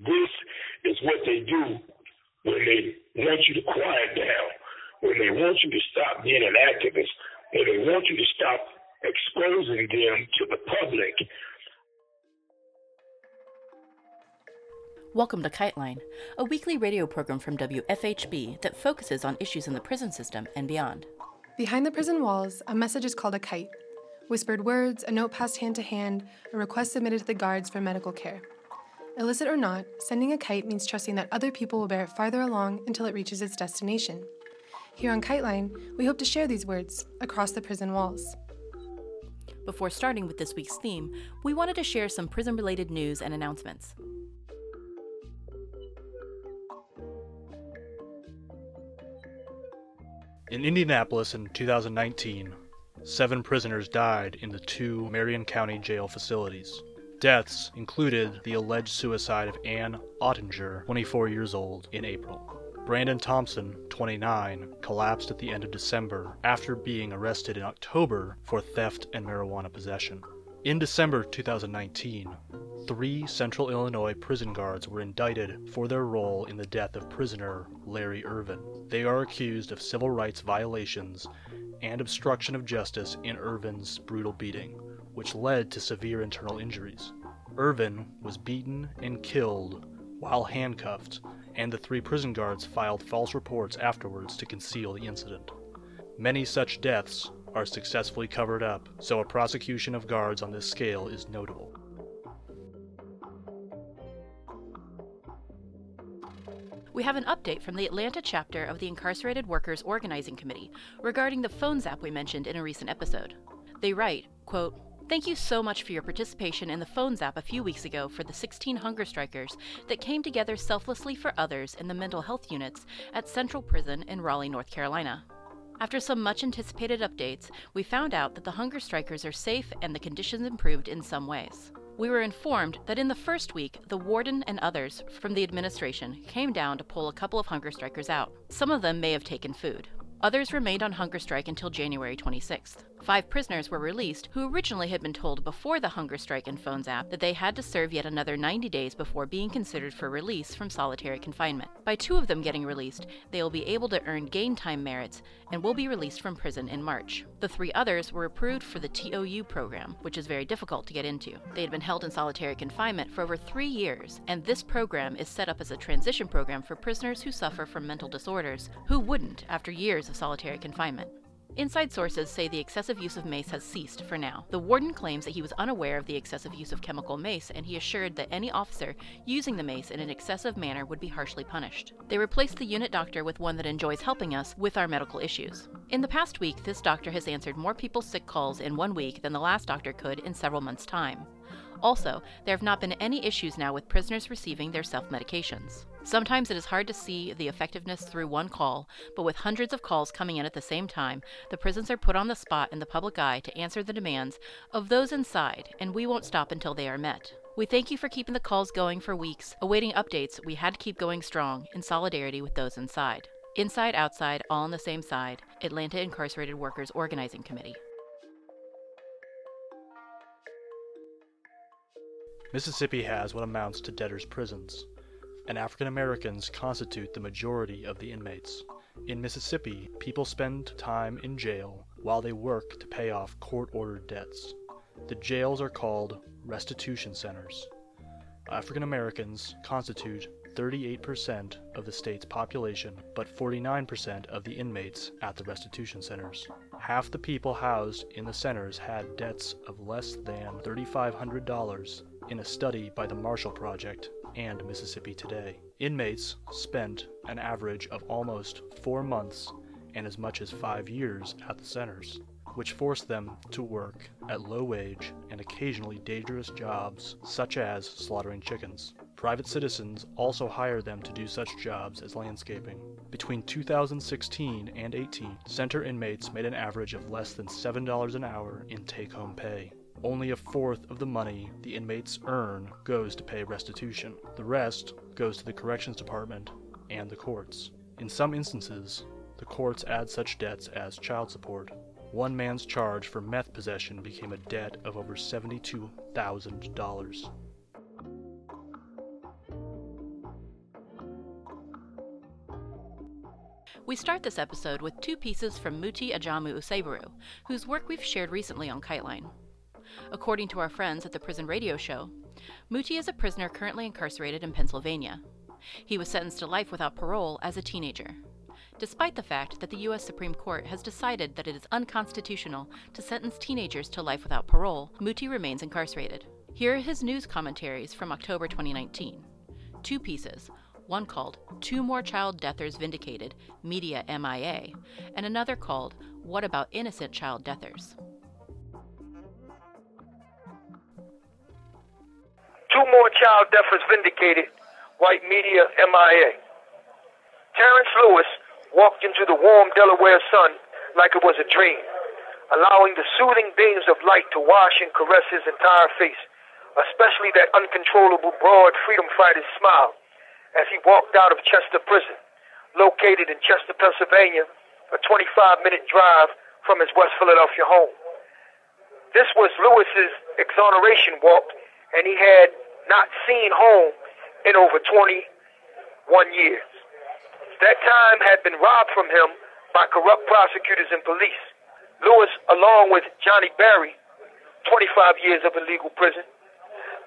This is what they do when they want you to quiet down, when they want you to stop being an activist, when they want you to stop exposing them to the public. Welcome to Kiteline, a weekly radio program from WFHB that focuses on issues in the prison system and beyond. Behind the prison walls, a message is called a kite. Whispered words, a note passed hand to hand, a request submitted to the guards for medical care. Illicit or not, sending a kite means trusting that other people will bear it farther along until it reaches its destination. Here on Kiteline, we hope to share these words across the prison walls. Before starting with this week's theme, we wanted to share some prison related news and announcements. In Indianapolis in 2019, seven prisoners died in the two Marion County jail facilities. Deaths included the alleged suicide of Ann Ottinger, 24 years old, in April. Brandon Thompson, 29, collapsed at the end of December after being arrested in October for theft and marijuana possession. In December 2019, three Central Illinois prison guards were indicted for their role in the death of prisoner Larry Earvin. They are accused of civil rights violations and obstruction of justice in Earvin's brutal beating which led to severe internal injuries. Earvin was beaten and killed while handcuffed, and the three prison guards filed false reports afterwards to conceal the incident. Many such deaths are successfully covered up, so a prosecution of guards on this scale is notable. We have an update from the Atlanta chapter of the Incarcerated Workers Organizing Committee regarding the phone zap we mentioned in a recent episode. They write, quote, Thank you so much for your participation in the phone zap a few weeks ago for the 16 hunger strikers that came together selflessly for others in the mental health units at Central Prison in Raleigh, North Carolina. After some much anticipated updates, we found out that the hunger strikers are safe and the conditions improved in some ways. We were informed that in the first week, the warden and others from the administration came down to pull a couple of hunger strikers out. Some of them may have taken food. Others remained on hunger strike until January 26th. Five prisoners were released who originally had been told before the hunger strike and phone zap that they had to serve yet another 90 days before being considered for release from solitary confinement. By two of them getting released, they will be able to earn gain time merits and will be released from prison in March. The three others were approved for the TOU program, which is very difficult to get into. They had been held in solitary confinement for over three years, and this program is set up as a transition program for prisoners who suffer from mental disorders who wouldn't after years of solitary confinement. Inside sources say the excessive use of mace has ceased for now. The warden claims that he was unaware of the excessive use of chemical mace, and he assured that any officer using the mace in an excessive manner would be harshly punished. They replaced the unit doctor with one that enjoys helping us with our medical issues. In the past week, this doctor has answered more people's sick calls in one week than the last doctor could in several months' time. Also, there have not been any issues now with prisoners receiving their self medications. Sometimes it is hard to see the effectiveness through one call, but with hundreds of calls coming in at the same time, the prisons are put on the spot in the public eye to answer the demands of those inside, and we won't stop until they are met. We thank you for keeping the calls going for weeks. Awaiting updates, we had to keep going strong in solidarity with those inside. Inside, outside, all on the same side, Atlanta Incarcerated Workers Organizing Committee. Mississippi has what amounts to debtors' prisons, and African Americans constitute the majority of the inmates. In Mississippi, people spend time in jail while they work to pay off court ordered debts. The jails are called restitution centers. African Americans constitute 38% of the state's population, but 49% of the inmates at the restitution centers. Half the people housed in the centers had debts of less than $3,500 in a study by the Marshall Project and Mississippi Today. Inmates spent an average of almost four months and as much as five years at the centers, which forced them to work at low wage and occasionally dangerous jobs such as slaughtering chickens. Private citizens also hire them to do such jobs as landscaping. Between 2016 and 18, center inmates made an average of less than $7 an hour in take home pay. Only a fourth of the money the inmates earn goes to pay restitution. The rest goes to the corrections department and the courts. In some instances, the courts add such debts as child support. One man's charge for meth possession became a debt of over $72,000. We start this episode with two pieces from Muti Ajamu Useburu, whose work we've shared recently on Kiteline. According to our friends at the Prison Radio Show, Muti is a prisoner currently incarcerated in Pennsylvania. He was sentenced to life without parole as a teenager. Despite the fact that the U.S. Supreme Court has decided that it is unconstitutional to sentence teenagers to life without parole, Muti remains incarcerated. Here are his news commentaries from October 2019. Two pieces, one called Two More Child Deathers Vindicated, Media MIA, and another called What About Innocent Child Deathers? Two more child deathers vindicated, white media MIA. Terrence Lewis walked into the warm Delaware sun like it was a dream, allowing the soothing beams of light to wash and caress his entire face, especially that uncontrollable broad freedom fighter's smile as he walked out of Chester Prison, located in Chester, Pennsylvania, a 25 minute drive from his West Philadelphia home. This was Lewis's exoneration walk, and he had not seen home in over 21 years. That time had been robbed from him by corrupt prosecutors and police. Lewis, along with Johnny Berry, 25 years of illegal prison,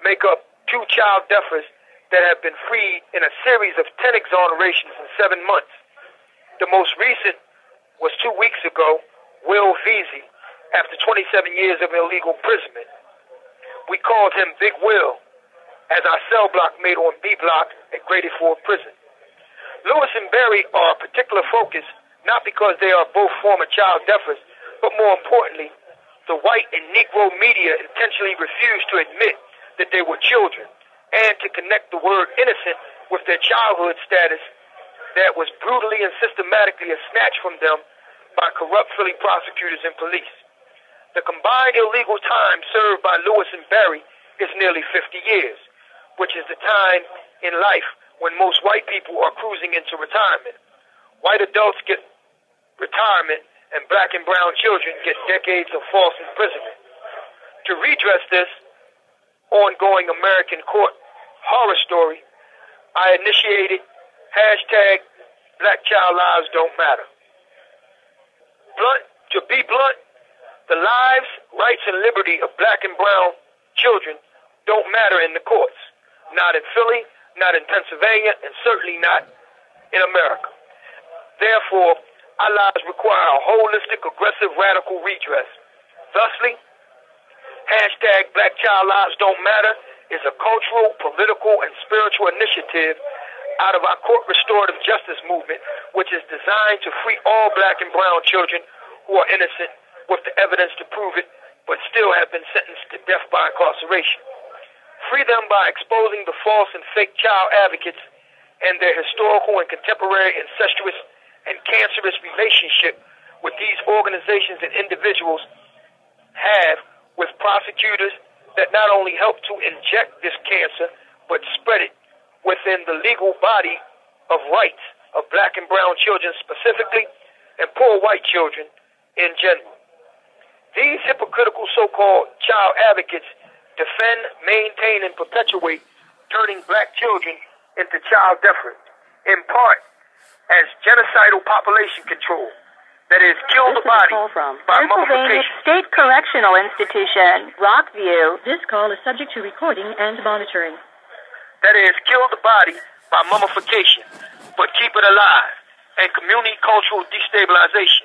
make up two child deathers that have been freed in a series of 10 exonerations in seven months. The most recent was two weeks ago, Will Veasy, after 27 years of illegal imprisonment. We called him Big Will, as our cell block mate on B Block at Graterford Prison. Lewis and Berry are a particular focus, not because they are both former child deafers, but more importantly, the white and Negro media intentionally refused to admit that they were children and to connect the word innocent with their childhood status that was brutally and systematically snatched from them by corrupt Philly prosecutors and police. The combined illegal time served by Lewis and Berry is nearly 50 years, which is the time in life when most white people are cruising into retirement. White adults get retirement, and black and brown children get decades of false imprisonment. To redress this ongoing American court horror story, I initiated hashtag Black Child Lives Don't Matter. Blunt, to be blunt, the lives, rights, and liberty of black and brown children don't matter in the courts. Not in Philly, not in Pennsylvania, and certainly not in America. Therefore, our lives require a holistic, aggressive, radical redress. Thusly, hashtag Black Child Lives Don't Matter is a cultural, political, and spiritual initiative out of our court restorative justice movement, which is designed to free all black and brown children who are innocent with the evidence to prove it, but still have been sentenced to death by incarceration. Free them by exposing the false and fake child advocates and their historical and contemporary incestuous and cancerous relationship with these organizations and individuals have with prosecutors that not only help to inject this cancer, but spread it within the legal body of rights of black and brown children specifically, and poor white children in general. These hypocritical so-called child advocates defend, maintain, and perpetuate turning black children into child deference, in part as genocidal population control that is, kill this the body call from by Pennsylvania. State Correctional Institution, Rockview. This call is subject to recording and monitoring. That is, kill the body by mummification, but keep it alive, and community cultural destabilization.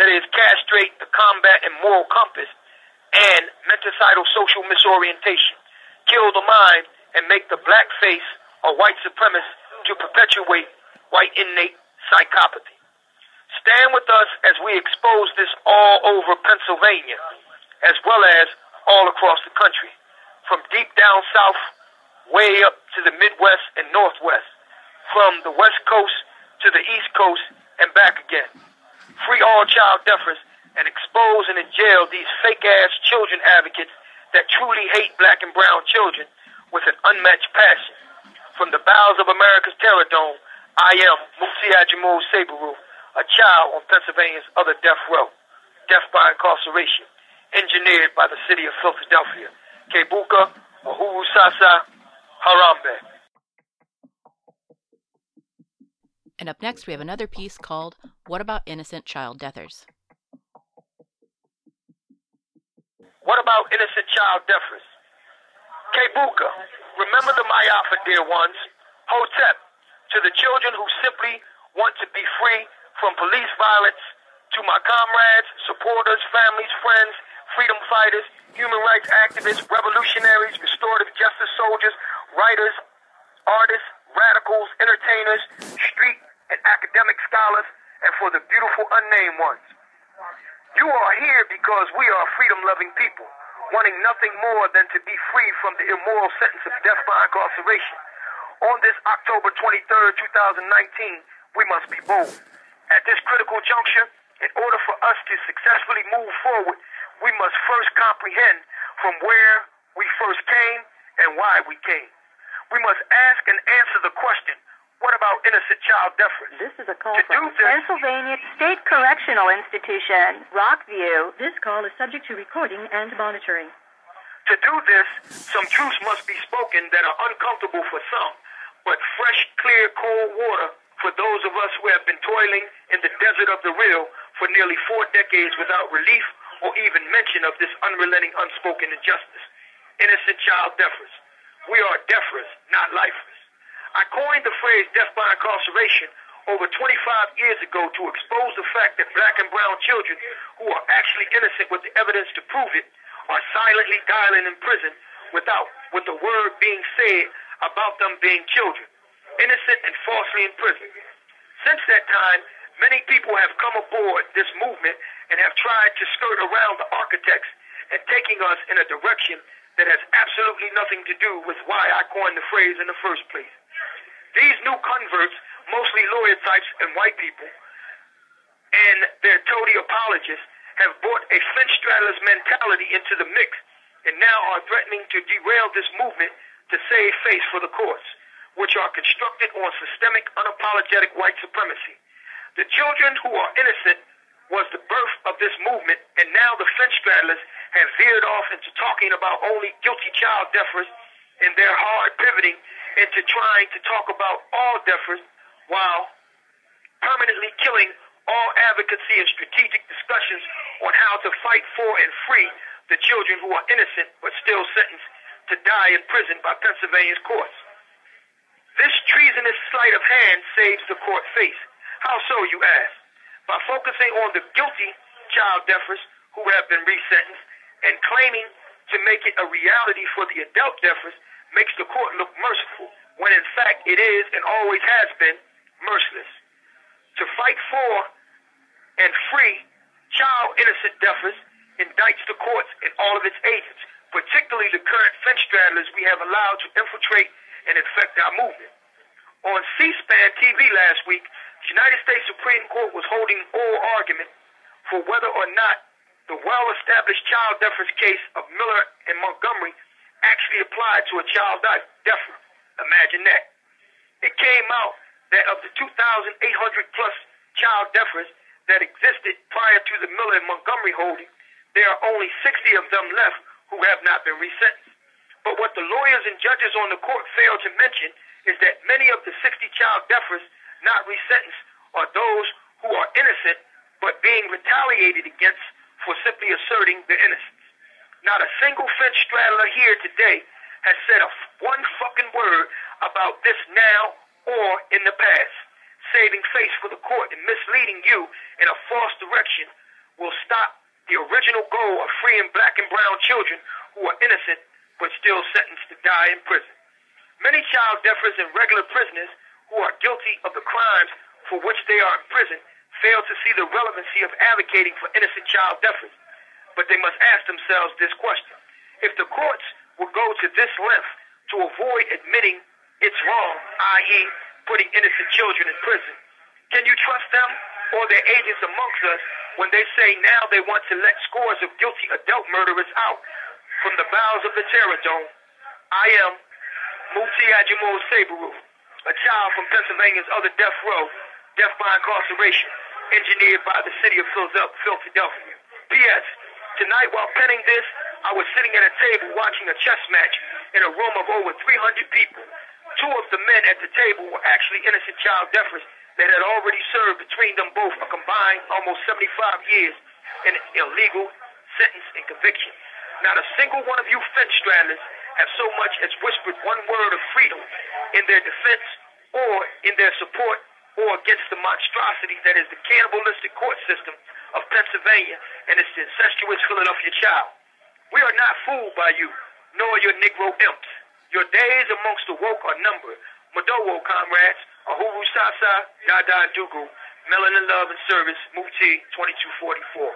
That is, castrate the combat and moral compass, and menticidal social misorientation. Kill the mind and make the black face a white supremacist to perpetuate white innate psychopathy. Stand with us as we expose this all over Pennsylvania, as well as all across the country, from deep down south, way up to the Midwest and Northwest, from the West Coast to the East Coast and back again. Free all child deference and expose and in jail these fake ass children advocates that truly hate black and brown children with an unmatched passion. From the bowels of America's Terror Dome, I am Musi Ajimul Sabaru, a child on Pennsylvania's other death row, death by incarceration, engineered by the city of Philadelphia. Kebuka, Uhuru Sasa, Harambe. And up next, we have another piece called What about innocent child deathers? What about innocent child deathers? Kebuka, remember the Maafa, dear ones. Hotep, to the children who simply want to be free from police violence, to my comrades, supporters, families, friends, freedom fighters, human rights activists, revolutionaries, restorative justice soldiers, writers, artists, radicals, entertainers, street and academic scholars, and for the beautiful unnamed ones. You are here because we are freedom loving people, wanting nothing more than to be free from the immoral sentence of death by incarceration. On this October 23rd, 2019, we must be bold. At this critical juncture, in order for us to successfully move forward, we must first comprehend from where we first came and why we came. We must ask and answer the question, what about innocent child deference? This is a call To from this- Pennsylvania State Correctional Institution, Rockview. This call is subject to recording and monitoring. To do this, some truths must be spoken that are uncomfortable for some, but fresh, clear, cold water for those of us who have been toiling in the desert of the real for nearly four decades without relief or even mention of this unrelenting, unspoken injustice. Innocent child deference. We are deferers, not lifers. I coined the phrase death by incarceration over 25 years ago to expose the fact that black and brown children who are actually innocent with the evidence to prove it are silently dying in prison without with the word being said about them being children, innocent and falsely in prison. Since that time, many people have come aboard this movement and have tried to skirt around the architects and taking us in a direction that has absolutely nothing to do with why I coined the phrase in the first place. These new converts, mostly lawyer types and white people, and their toady apologists have brought a fence straddler's mentality into the mix and now are threatening to derail this movement to save face for the courts, which are constructed on systemic, unapologetic white supremacy. The children who are innocent was the birth of this movement, and now the fence straddlers have veered off into talking about only guilty child deference and their hard pivoting into trying to talk about all deference while permanently killing all advocacy and strategic discussions on how to fight for and free the children who are innocent but still sentenced to die in prison by Pennsylvania's courts. This treasonous sleight of hand saves the court face. How so, you ask? By focusing on the guilty child deference who have been resentenced and claiming to make it a reality for the adult deference makes the court look merciful when in fact it is and always has been merciless. To fight for and free child innocent deference indicts the courts and all of its agents, particularly the current fence straddlers we have allowed to infiltrate and infect our movement. On C-SPAN TV last week, the United States Supreme Court was holding oral argument for whether or not the well-established child deference case of Miller and Montgomery actually applied to a child deference. Imagine that. It came out that of the 2,800 plus child deference that existed prior to the Miller and Montgomery holding, there are only 60 of them left who have not been resentenced. But what the lawyers and judges on the court fail to mention is that many of the 60 child deference not resentenced are those who are innocent but being retaliated against for simply asserting their innocence. Not a single fence straddler here today has said a one fucking word about this now or in the past. Saving face for the court and misleading you in a false direction will stop the original goal of freeing black and brown children who are innocent but still sentenced to die in prison. Many child deference and regular prisoners who are guilty of the crimes for which they are in prison fail to see the relevancy of advocating for innocent child deference. But they must ask themselves this question. If the courts would go to this length to avoid admitting it's wrong, i.e., putting innocent children in prison, can you trust them or their agents amongst us when they say now they want to let scores of guilty adult murderers out from the bowels of the terror dome? I am Muti Ajimol Sabaru, a child from Pennsylvania's other death row, death by incarceration, engineered by the city of Philadelphia. P.S. Tonight, while penning this, I was sitting at a table watching a chess match in a room of over 300 people. Two of the men at the table were actually innocent child deference that had already served between them both a combined almost 75 years in illegal sentence and conviction. Not a single one of you fence straddlers have so much as whispered one word of freedom in their defense or in their support or against the monstrosity that is the cannibalistic court system of Pennsylvania and its incestuous Philadelphia child. We are not fooled by you, nor your Negro imps. Your days amongst the woke are numbered. Madowo, comrades, Uhuru Sasa, Dada Dugu, Melanin Love and Service, Mufti 2244.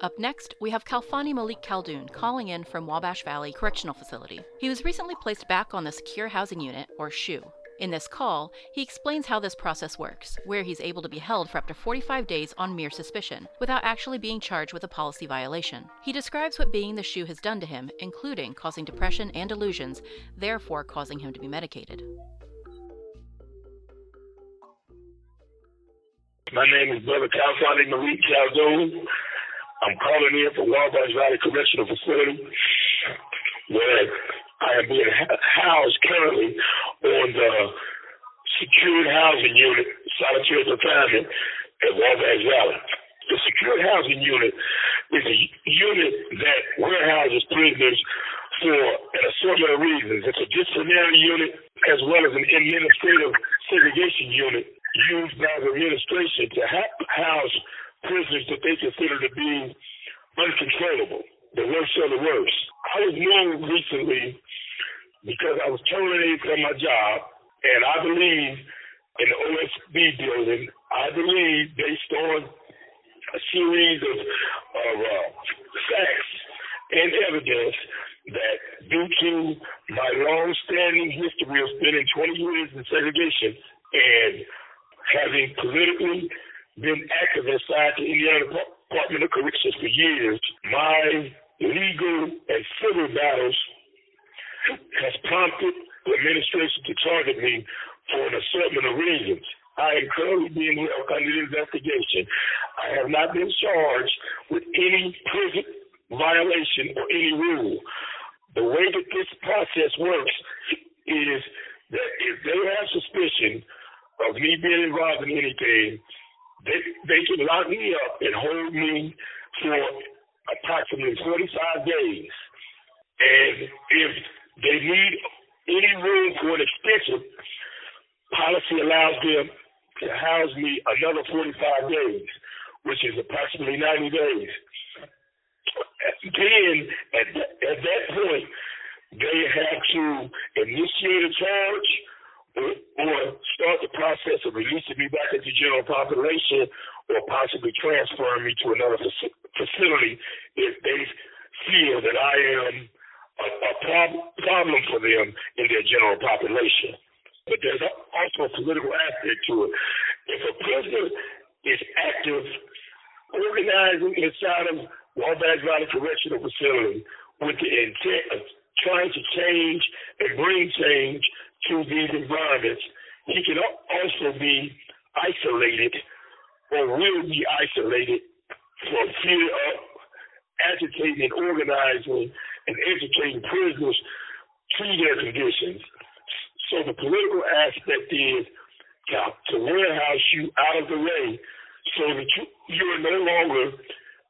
Up next, we have Khalfani Malik Khaldun calling in from Wabash Valley Correctional Facility. He was recently placed back on the Secure Housing Unit, or SHU. In this call, he explains how this process works, where he's able to be held for up to 45 days on mere suspicion, without actually being charged with a policy violation. He describes what being the SHU has done to him, including causing depression and delusions, therefore causing him to be medicated. My name is Brother Khalfani Malik Khaldun. I'm calling in from Wabash Valley Correctional Facility, where I am being housed currently on the secured housing unit, solitary confinement at Wabash Valley. The secured housing unit is a unit that warehouses prisoners for an assortment of reasons. It's a disciplinary unit as well as an administrative segregation unit used by the administration to house prisoners that they consider to be uncontrollable, the worst of the worst. I was known recently because I was terminated from my job, and I believe in the OSB building, I believe based on a series of, of uh, facts and evidence that due to my long-standing history of spending 20 years in segregation and having politically been active inside the Indiana Department of Corrections for years, my legal and civil battles has prompted the administration to target me for an assortment of reasons. I am currently being held under investigation. I have not been charged with any prison violation or any rule. The way that this process works is that if they have suspicion of me being involved in anything, they, they can lock me up and hold me for approximately 45 days. And if they need any room for an extension. Policy allows them to house me another 45 days, which is approximately 90 days. Then, at, th- at that point, they have to initiate a charge or, or start the process of releasing me back into general population or possibly transferring me to another facility if they feel that I am a, a prob- problem for them in their general population. But there's also a political aspect to it. If a prisoner is active, organizing inside of Wabash Valley Correctional Facility with the intent of trying to change and bring change to these environments, he can also be isolated or will be isolated for fear of agitating and organizing and educating prisoners to their conditions. So the political aspect is to, warehouse you out of the way so that you, you are no longer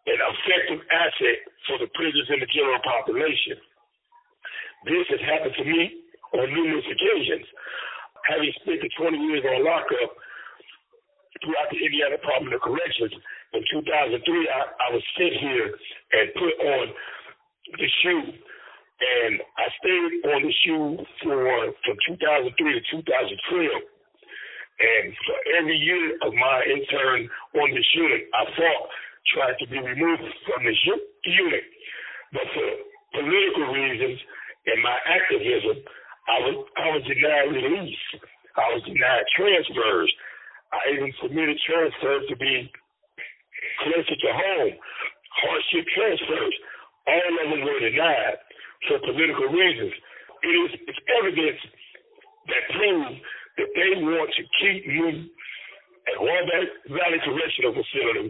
an effective asset for the prisoners and the general population. This has happened to me on numerous occasions. Having spent the 20 years on lockup throughout the Indiana Department of Corrections, in 2003, I, I was sent here and put on the SHU. and I stayed on the SHU for from 2003 to 2012. And for every year of my intern on this unit, I fought trying to be removed from this unit. But for political reasons and my activism, I was I was denied release. I was denied transfers. I even submitted transfers to be closer to home, hardship transfers. All of them were denied for political reasons. It is it's evidence that proves that they want to keep me at Wabash Valley Correctional Facility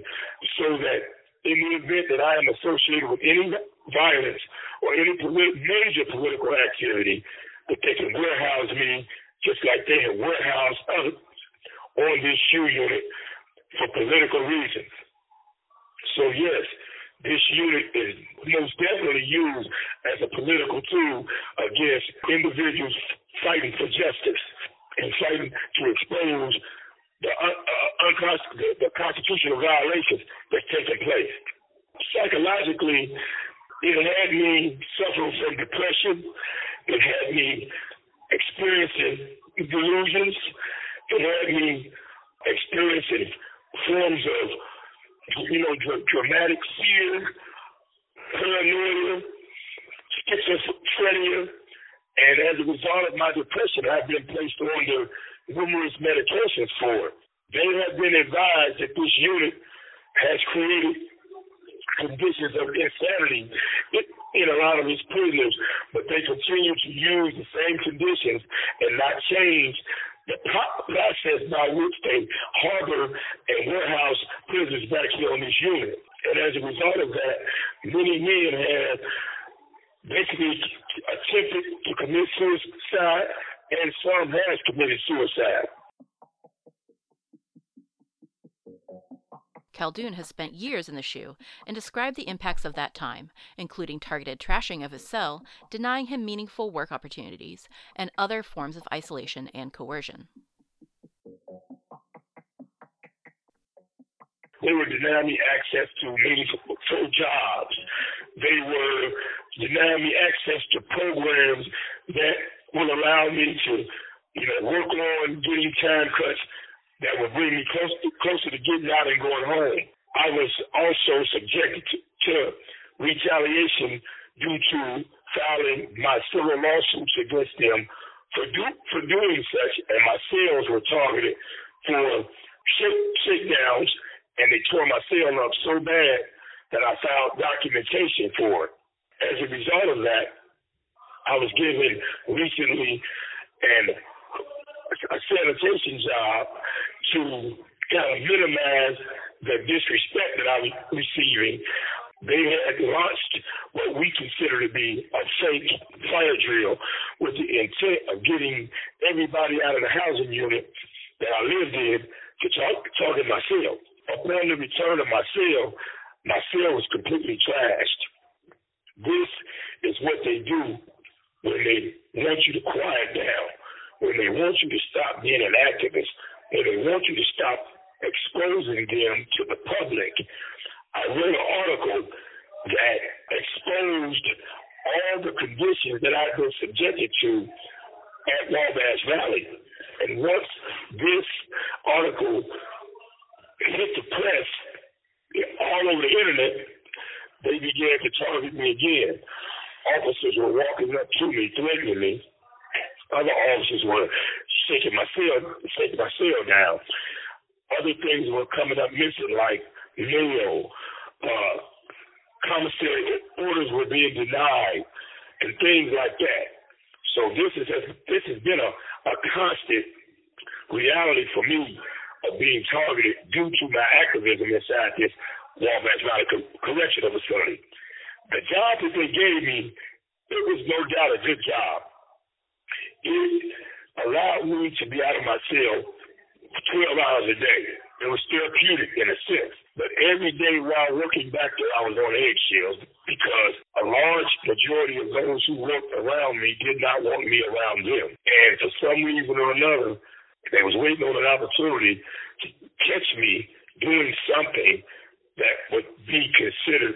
so that in the event that I am associated with any violence or any major political activity, that they can warehouse me just like they have warehoused others on this SHU unit for political reasons. So yes, this unit is most definitely used as a political tool against individuals fighting for justice and fighting to expose the, uh, uh, the, the constitutional violations that's taking place. Psychologically, it had me suffering from depression. It had me experiencing delusions. It had me experiencing forms of, you know, dr- dramatic fear, paranoia, schizophrenia, and as a result of my depression, I've been placed under numerous medications for it. They have been advised that this unit has created conditions of insanity in a lot of its prisoners, but they continue to use the same conditions and not change the process by which they harbor and warehouse prisoners back here on this unit. And as a result of that, many men have basically attempted to commit suicide, and some has committed suicide. Khaldun has spent years in the SHU and described the impacts of that time, including targeted trashing of his cell, denying him meaningful work opportunities, and other forms of isolation and coercion. They were denying me access to meaningful jobs. They were denying me access to programs that will allow me to, you know, work on getting time cuts that would bring me close, closer to getting out and going home. I was also subjected to, to retaliation due to filing my civil lawsuits against them for do, for doing such, and my sales were targeted for shakedowns, and they tore my sale up so bad that I filed documentation for it. As a result of that, I was given recently an a sanitation job to kind of minimize the disrespect that I was receiving. They had launched what we consider to be a fake fire drill with the intent of getting everybody out of the housing unit that I lived in to talk, target my cell. Upon the return of my cell, my cell was completely trashed. This is what they do when they want you to quiet down when they want you to stop being an activist, when they want you to stop exposing them to the public. I read an article that exposed all the conditions that I've been subjected to at Wabash Valley. And once this article hit the press all over the internet, they began to target me again. Officers were walking up to me, threatening me other officers were shaking my cell, shaking my down. Other things were coming up missing, like mail, uh, commissary orders were being denied, and things like that. So this is this has been a, a constant reality for me of being targeted due to my activism inside this Wabash Valley Correctional Facility. The job that they gave me, it was no doubt a good job it allowed me to be out of my cell 12 hours a day. It was therapeutic in a sense. But every day while working back there, I was on eggshells because a large majority of those who worked around me did not want me around them. And for some reason or another, they was waiting on an opportunity to catch me doing something that would be considered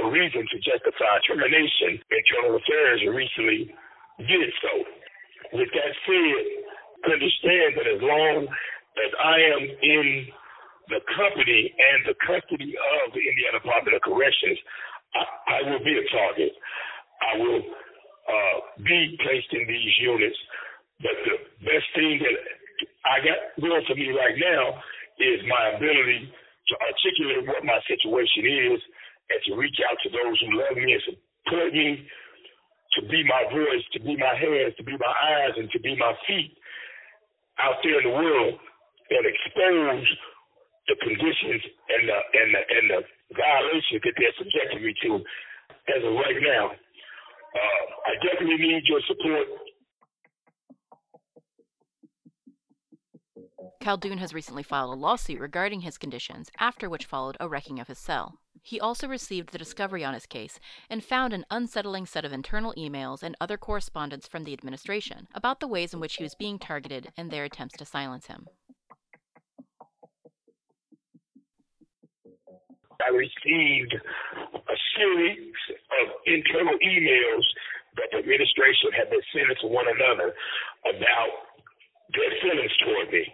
a reason to justify termination. Internal Affairs recently did so. With that said, understand that as long as I am in the company and the custody of the Indiana Department of Corrections, I, I will be a target. I will uh, be placed in these units. But the best thing that I got going for me right now is my ability to articulate what my situation is and to reach out to those who love me and support me to be my voice, to be my hands, to be my eyes, and to be my feet out there in the world and expose the conditions and the and the and the violations that they're subjecting me to as of right now. Uh, I definitely need your support. Khaldun has recently filed a lawsuit regarding his conditions, after which followed a wrecking of his cell. He also received the discovery on his case and found an unsettling set of internal emails and other correspondence from the administration about the ways in which he was being targeted and their attempts to silence him. I received a series of internal emails that the administration had been sending to one another about their feelings toward me,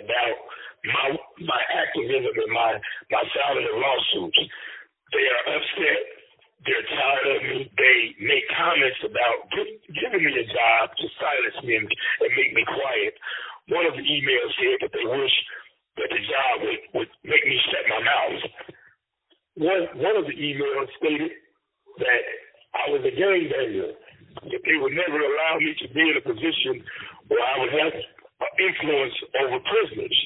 about my my activism and my my filing of lawsuits. They are upset. They're tired of me. They make comments about giving me a job to silence me and, and make me quiet. One of the emails said that they wish that the job would, would make me shut my mouth one one of the emails stated that I was a gangbanger, that they would never allow me to be in a position where I would have uh, influence over prisoners.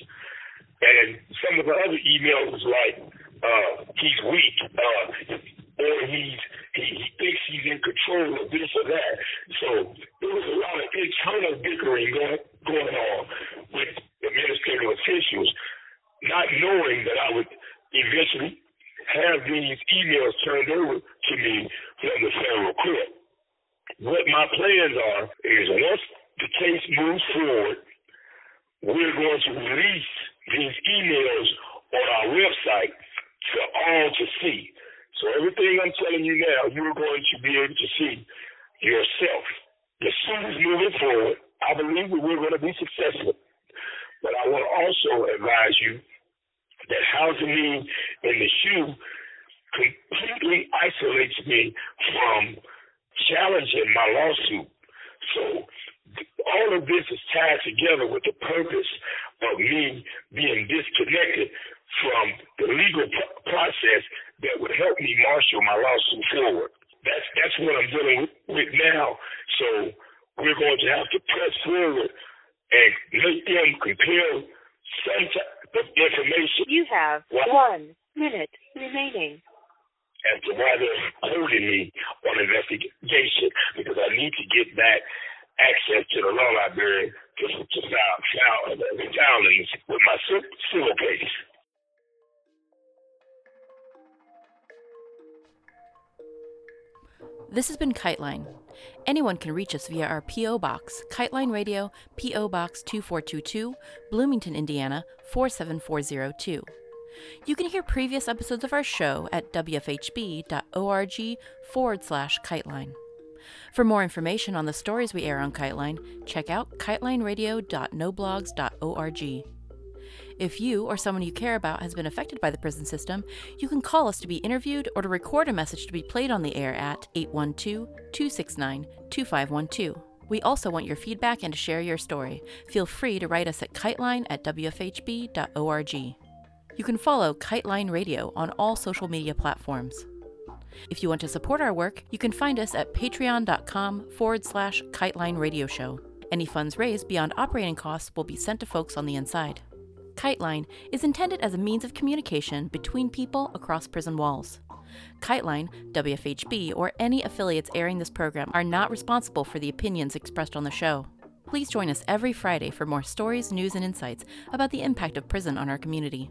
And some of the other emails was like, uh, he's weak, uh, or he's he, he thinks he's in control of this or that. So there was a lot of internal bickering going going on with administrative officials, not knowing that I would eventually have these emails turned over to me from the federal court. What my plans are is once the case moves forward, we're going to release these emails on our website for all to see. So everything I'm telling you now, you're going to be able to see yourself. The suit is moving forward. I believe that we're going to be successful. But I want to also advise you that housing me in the SHU completely isolates me from challenging my lawsuit. So all of this is tied together with the purpose of me being disconnected from the legal process that would help me marshal my lawsuit forward. That's that's what I'm dealing with, now. So we're going to have to press forward and make them compare some type of information. You have one minute remaining as to why they're holding me on investigation because I need to get back access to the law library to, to file, file the filings with my civil case. This has been Kiteline. Anyone can reach us via our P.O. Box, Kiteline Radio, P.O. Box 2422, Bloomington, Indiana 47402. You can hear previous episodes of our show at wfhb.org forward slash kiteline. For more information on the stories we air on Kiteline, check out kitelineradio.noblogs.org. If you or someone you care about has been affected by the prison system, you can call us to be interviewed or to record a message to be played on the air at 812 269 2512. We also want your feedback and to share your story. Feel free to write us at kiteline at wfhb.org. You can follow Kiteline Radio on all social media platforms. If you want to support our work, you can find us at patreon.com forward slash Kiteline Radio Show. Any funds raised beyond operating costs will be sent to folks on the inside. Kiteline is intended as a means of communication between people across prison walls. Kiteline, WFHB, or any affiliates airing this program are not responsible for the opinions expressed on the show. Please join us every Friday for more stories, news, and insights about the impact of prison on our community.